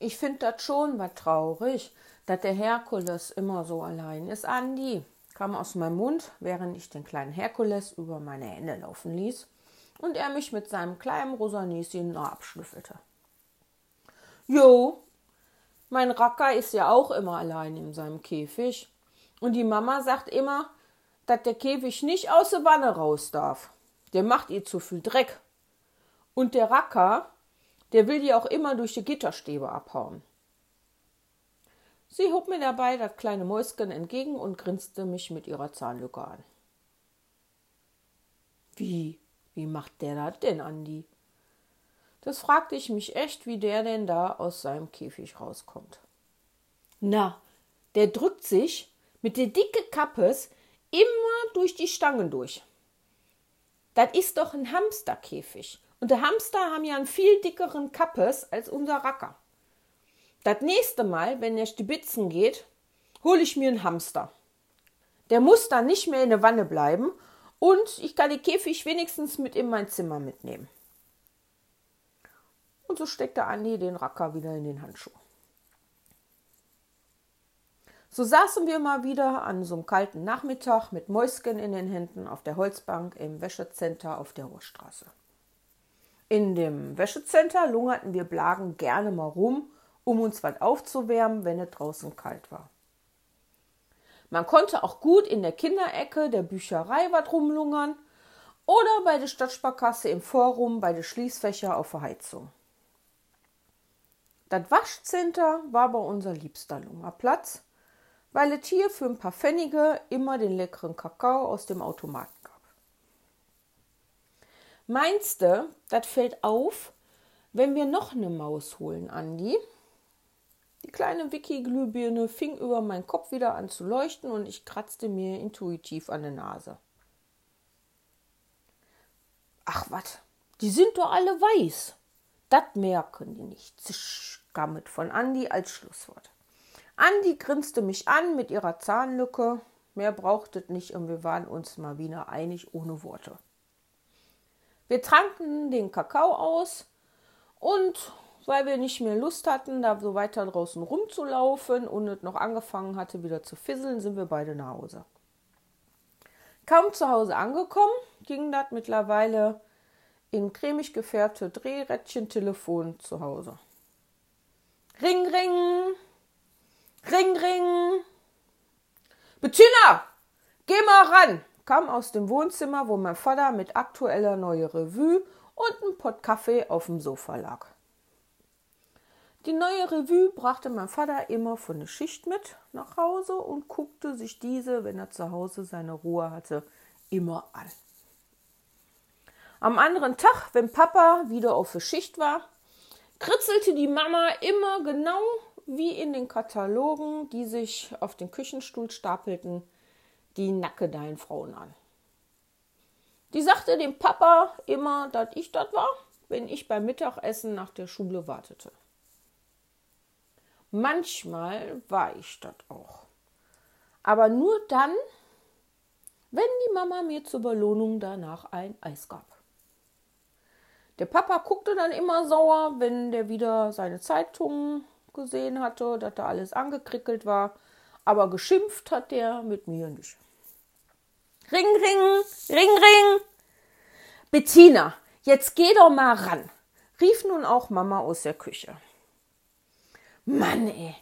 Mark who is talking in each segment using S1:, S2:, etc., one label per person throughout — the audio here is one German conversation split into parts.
S1: Ich finde das schon was traurig, dass der Herkules immer so allein ist. Andi kam aus meinem Mund, während ich den kleinen Herkules über meine Hände laufen ließ und er mich mit seinem kleinen Rosanieschen noch abschnüffelte. Jo, mein Racker ist ja auch immer allein in seinem Käfig. Und die Mama sagt immer, dass der Käfig nicht aus der Wanne raus darf. Der macht ihr zu viel Dreck. Und der Racker, der will die auch immer durch die Gitterstäbe abhauen. Sie hob mir dabei das kleine Mäuschen entgegen und grinste mich mit ihrer Zahnlücke an. Wie, wie macht der das denn, Andi? Das fragte ich mich echt, wie der denn da aus seinem Käfig rauskommt. Na, der drückt sich mit der dicke Kappes immer durch die Stangen durch. Das ist doch ein Hamsterkäfig. Und der Hamster haben ja einen viel dickeren Kappes als unser Racker. Das nächste Mal, wenn er stibitzen geht, hole ich mir einen Hamster. Der muss dann nicht mehr in der Wanne bleiben und ich kann den Käfig wenigstens mit in mein Zimmer mitnehmen. Und so steckte Andi den Racker wieder in den Handschuh. So saßen wir mal wieder an so einem kalten Nachmittag mit Mäuschen in den Händen auf der Holzbank im Wäschecenter auf der Ruhrstraße. In dem Wäschecenter lungerten wir Blagen gerne mal rum, um uns was aufzuwärmen, wenn es draußen kalt war. Man konnte auch gut in der Kinderecke der Bücherei was rumlungern oder bei der Stadtsparkasse im Forum bei den Schließfächer auf der Heizung. Das Waschcenter war bei unser liebster Lungerplatz, weil es hier für ein paar Pfennige immer den leckeren Kakao aus dem Automaten. Meinst du, das fällt auf, wenn wir noch eine Maus holen, Andi? Die kleine Vicky-Glühbirne fing über meinen Kopf wieder an zu leuchten und ich kratzte mir intuitiv an der Nase. Ach was, die sind doch alle weiß. Das merken die nicht. Zisch kam von Andi als Schlusswort. Andi grinste mich an mit ihrer Zahnlücke. Mehr brauchtet nicht und wir waren uns mal wieder einig ohne Worte. Wir tranken den Kakao aus und weil wir nicht mehr Lust hatten, da so weiter draußen rumzulaufen und es noch angefangen hatte, wieder zu fisseln, sind wir beide nach Hause. Kaum zu Hause angekommen, ging das mittlerweile in cremig gefärbte Drehrädchen-Telefon zu Hause. Ring, ring. Ring, ring. Bettina, geh mal ran, kam aus dem Wohnzimmer, wo mein Vater mit aktueller neue Revue und ein Pott Kaffee auf dem Sofa lag. Die neue Revue brachte mein Vater immer von der Schicht mit nach Hause und guckte sich diese, wenn er zu Hause seine Ruhe hatte, immer an. Am anderen Tag, wenn Papa wieder auf der Schicht war, kritzelte die Mama immer genau wie in den Katalogen, die sich auf den Küchenstuhl stapelten, die nackedeilen Frauen an. Die sagte dem Papa immer, dass ich das war, wenn ich beim Mittagessen nach der Schule wartete. Manchmal war ich das auch. Aber nur dann, wenn die Mama mir zur Belohnung danach ein Eis gab. Der Papa guckte dann immer sauer, wenn der wieder seine Zeitungen gesehen hatte, dass da alles angekrickelt war. Aber geschimpft hat der mit mir nicht. Ring, ring, ring, ring. Bettina, jetzt geh doch mal ran, rief nun auch Mama aus der Küche. Mann, ey,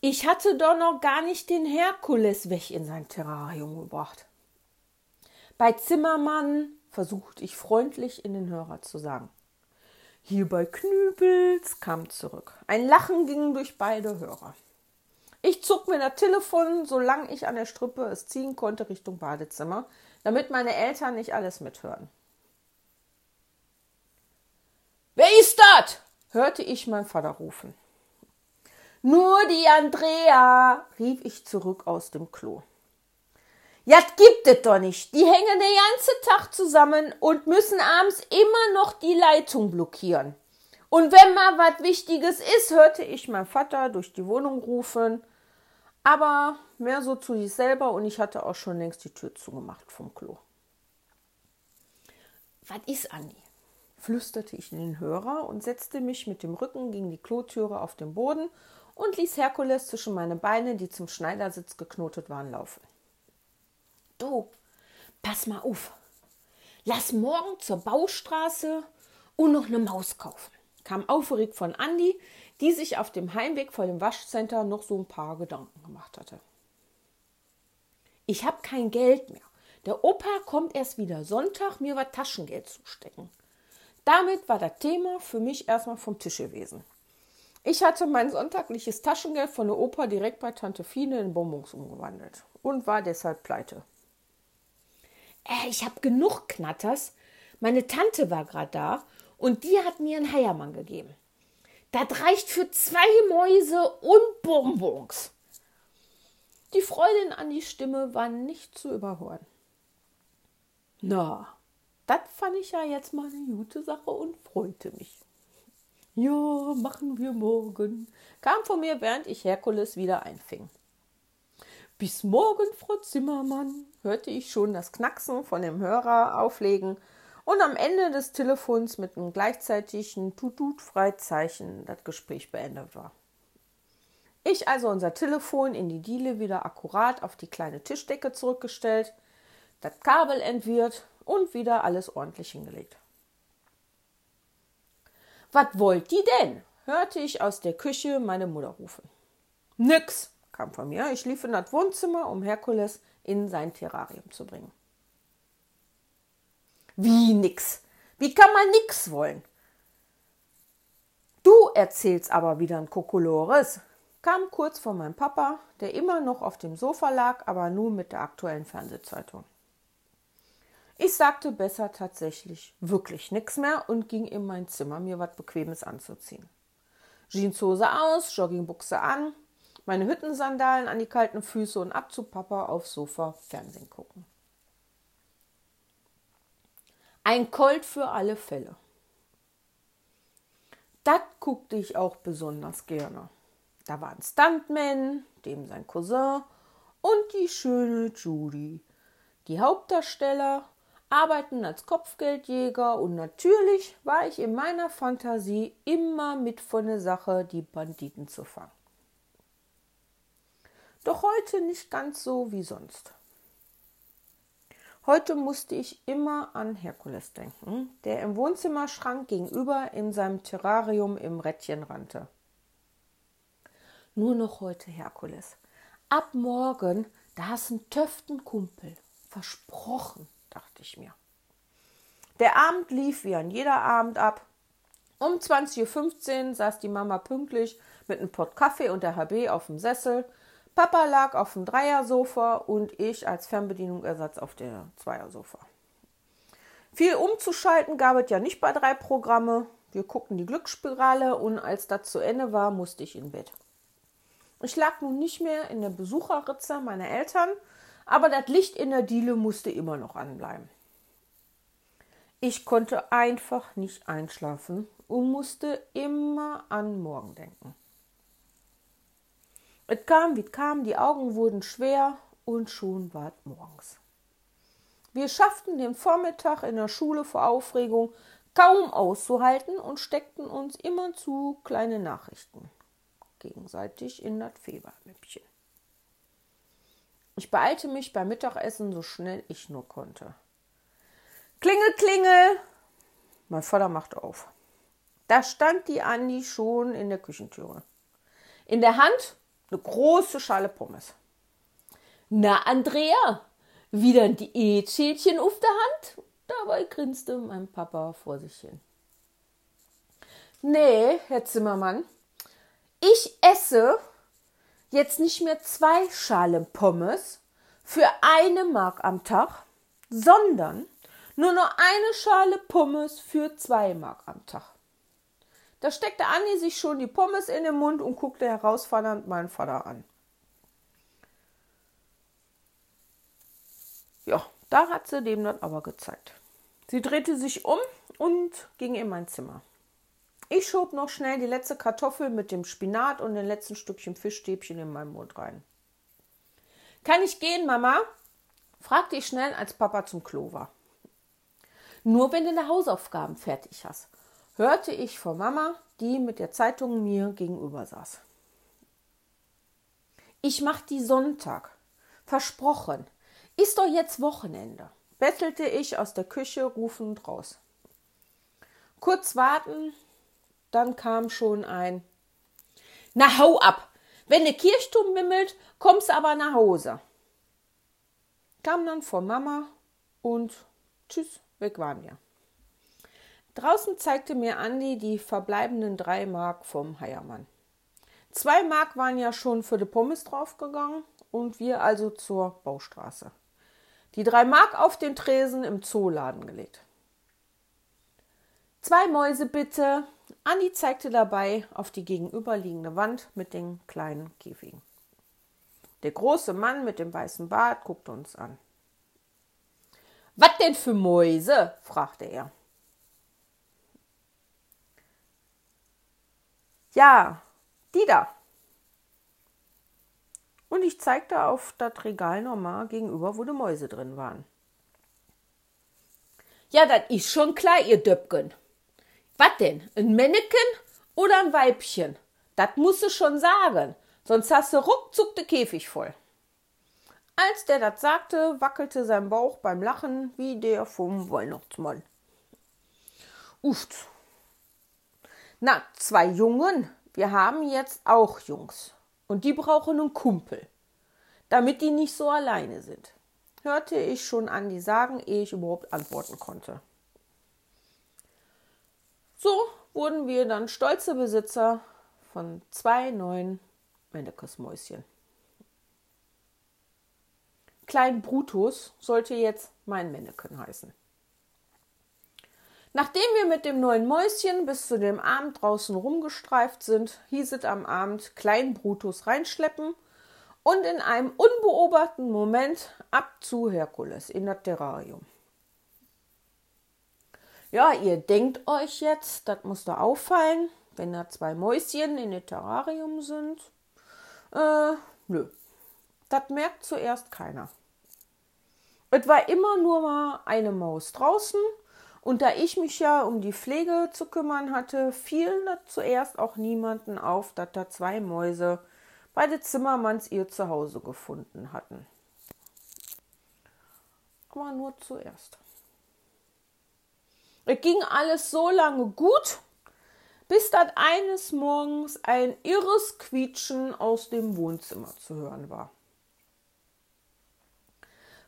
S1: ich hatte doch noch gar nicht den Herkules weg in sein Terrarium gebracht. Bei Zimmermann versuchte ich freundlich in den Hörer zu sagen. Hier bei Knübels kam zurück. Ein Lachen ging durch beide Hörer. Ich zog mir das Telefon, solange ich an der Strippe es ziehen konnte, Richtung Badezimmer, damit meine Eltern nicht alles mithören. Wer ist das? hörte ich meinen Vater rufen. Nur die Andrea, rief ich zurück aus dem Klo. Ja, gibt es doch nicht. Die hängen den ganzen Tag zusammen und müssen abends immer noch die Leitung blockieren. Und wenn mal was Wichtiges ist, hörte ich meinen Vater durch die Wohnung rufen. Aber mehr so zu sich selber und ich hatte auch schon längst die Tür zugemacht vom Klo. Was ist, Andi? flüsterte ich in den Hörer und setzte mich mit dem Rücken gegen die Klotüre auf den Boden und ließ Herkules zwischen meine Beine, die zum Schneidersitz geknotet waren, laufen. Du, pass mal auf. Lass morgen zur Baustraße und noch eine Maus kaufen, kam aufgeregt von Andi, die sich auf dem Heimweg vor dem Waschcenter noch so ein paar Gedanken gemacht hatte. Ich habe kein Geld mehr. Der Opa kommt erst wieder Sonntag, mir war Taschengeld zu stecken. Damit war das Thema für mich erstmal vom Tisch gewesen. Ich hatte mein sonntagliches Taschengeld von der Opa direkt bei Tante Fine in Bonbons umgewandelt und war deshalb pleite. Äh, ich habe genug Knatters. Meine Tante war gerade da und die hat mir einen Heiermann gegeben. Das reicht für zwei Mäuse und Bonbons. Die Freundin an die Stimme war nicht zu überhören. Na, das fand ich ja jetzt mal eine gute Sache und freute mich. Ja, machen wir morgen, kam von mir, während ich Herkules wieder einfing. Bis morgen, Frau Zimmermann, hörte ich schon das Knacksen von dem Hörer auflegen und am Ende des Telefons mit einem gleichzeitigen Tutut-Freizeichen das Gespräch beendet war. Ich also unser Telefon in die Diele wieder akkurat auf die kleine Tischdecke zurückgestellt, das Kabel entwirrt und wieder alles ordentlich hingelegt. Was wollt die denn? hörte ich aus der Küche meine Mutter rufen. Nix, kam von mir. Ich lief in das Wohnzimmer, um Herkules in sein Terrarium zu bringen. Wie nix? Wie kann man nix wollen? Du erzählst aber wieder ein Kokolores, kam kurz vor meinem Papa, der immer noch auf dem Sofa lag, aber nur mit der aktuellen Fernsehzeitung. Ich sagte besser tatsächlich wirklich nichts mehr und ging in mein Zimmer, mir was Bequemes anzuziehen. Jeanshose aus, Joggingbuchse an, meine Hüttensandalen an die kalten Füße und ab zu Papa aufs Sofa Fernsehen gucken. Ein Colt für alle Fälle. Das guckte ich auch besonders gerne. Da war ein Stuntman, dem sein Cousin und die schöne Judy. Die Hauptdarsteller arbeiten als Kopfgeldjäger und natürlich war ich in meiner Fantasie immer mit von der Sache, die Banditen zu fangen. Doch heute nicht ganz so wie sonst. Heute musste ich immer an Herkules denken, der im Wohnzimmerschrank gegenüber in seinem Terrarium im Rädchen rannte. Nur noch heute Herkules. Ab morgen, da hast ein Töften Kumpel. Versprochen dachte ich mir. Der Abend lief wie an jeder Abend ab. Um 20.15 Uhr saß die Mama pünktlich mit einem Pott Kaffee und der HB auf dem Sessel. Papa lag auf dem Dreiersofa und ich als Fernbedienungsersatz auf der Zweiersofa. Viel umzuschalten gab es ja nicht bei drei Programme. Wir guckten die Glücksspirale und als das zu Ende war, musste ich in Bett. Ich lag nun nicht mehr in der Besucherritze meiner Eltern, aber das Licht in der Diele musste immer noch anbleiben. Ich konnte einfach nicht einschlafen und musste immer an morgen denken. Es kam, wie es kam, die Augen wurden schwer und schon war es morgens. Wir schafften den Vormittag in der Schule vor Aufregung kaum auszuhalten und steckten uns immerzu kleine Nachrichten gegenseitig in das Fieberläppchen. Ich beeilte mich beim Mittagessen so schnell ich nur konnte. Klingel, klingel! Mein Vater machte auf. Da stand die Andi schon in der Küchentüre. In der Hand eine große Schale Pommes. Na, Andrea, wieder ein Diätschädchen auf der Hand? Dabei grinste mein Papa vor sich hin. Nee, Herr Zimmermann, ich esse jetzt nicht mehr zwei Schalen Pommes für eine Mark am Tag, sondern nur noch eine Schale Pommes für zwei Mark am Tag. Da steckte Anni sich schon die Pommes in den Mund und guckte herausfordernd meinen Vater an. Ja, da hat sie dem dann aber gezeigt. Sie drehte sich um und ging in mein Zimmer. Ich schob noch schnell die letzte Kartoffel mit dem Spinat und den letzten Stückchen Fischstäbchen in meinen Mund rein. Kann ich gehen, Mama? fragte ich schnell, als Papa zum Klo war. Nur wenn du deine Hausaufgaben fertig hast, hörte ich von Mama, die mit der Zeitung mir gegenüber saß. Ich mach die Sonntag. Versprochen. Ist doch jetzt Wochenende, bettelte ich aus der Küche rufend raus. Kurz warten, dann kam schon ein Na hau ab! Wenn der Kirchturm bimmelt, kommst aber nach Hause. Kam dann vor Mama und tschüss, weg waren wir. Draußen zeigte mir Andi die verbleibenden drei Mark vom Heiermann. Zwei Mark waren ja schon für die Pommes draufgegangen und wir also zur Baustraße. Die drei Mark auf den Tresen im Zooladen gelegt. Zwei Mäuse bitte. Andi zeigte dabei auf die gegenüberliegende Wand mit den kleinen Käfigen. Der große Mann mit dem weißen Bart guckte uns an. Was denn für Mäuse? fragte er. Ja, die da. Und ich zeigte auf das Regal normal gegenüber, wo die Mäuse drin waren. Ja, das ist schon klar, ihr Döpken. Was denn? Ein Männchen oder ein Weibchen? Das musst du schon sagen, sonst hast du ruckzuck den Käfig voll. Als der das sagte, wackelte sein Bauch beim Lachen wie der vom Weihnachtsmann. Uft. Na, zwei Jungen. Wir haben jetzt auch Jungs. Und die brauchen einen Kumpel, damit die nicht so alleine sind. Hörte ich schon an die sagen, ehe ich überhaupt antworten konnte. So wurden wir dann stolze Besitzer von zwei neuen Mendekes-Mäuschen. Klein Brutus sollte jetzt mein Männeken heißen. Nachdem wir mit dem neuen Mäuschen bis zu dem Abend draußen rumgestreift sind, hieß es am Abend Klein Brutus reinschleppen und in einem unbeobachteten Moment ab zu Herkules in das Terrarium. Ja, ihr denkt euch jetzt, das muss da auffallen, wenn da zwei Mäuschen in dem Terrarium sind. Äh, nö. Das merkt zuerst keiner. Es war immer nur mal eine Maus draußen und da ich mich ja um die Pflege zu kümmern hatte, fiel da zuerst auch niemanden auf, dass da zwei Mäuse bei der Zimmermanns ihr Zuhause gefunden hatten. Aber nur zuerst. Es ging alles so lange gut, bis dann eines Morgens ein irres Quietschen aus dem Wohnzimmer zu hören war.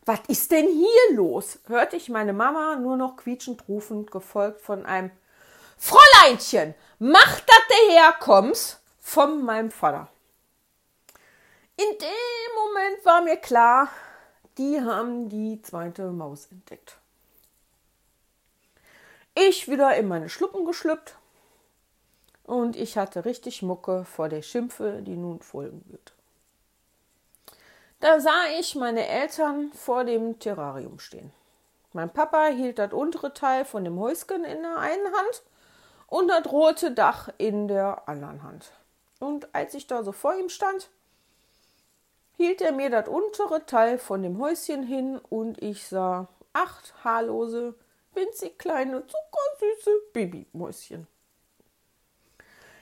S1: Was ist denn hier los? hörte ich meine Mama nur noch quietschend rufend, gefolgt von einem Fräuleinchen, mach, dass du herkommst, von meinem Vater. In dem Moment war mir klar, die haben die zweite Maus entdeckt. Ich wieder in meine Schluppen geschlüpft und ich hatte richtig Mucke vor der Schimpfe, die nun folgen wird. Da sah ich meine Eltern vor dem Terrarium stehen. Mein Papa hielt das untere Teil von dem Häuschen in der einen Hand und das rote Dach in der anderen Hand. Und als ich da so vor ihm stand, hielt er mir das untere Teil von dem Häuschen hin und ich sah acht haarlose, winzig kleine, zuckersüße Babymäuschen.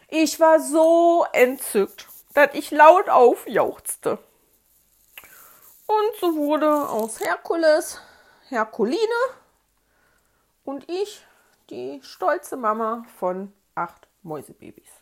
S1: Ich war so entzückt, dass ich laut aufjauchzte. Und so wurde aus Herkules Herkuline und ich die stolze Mama von acht Mäusebabys.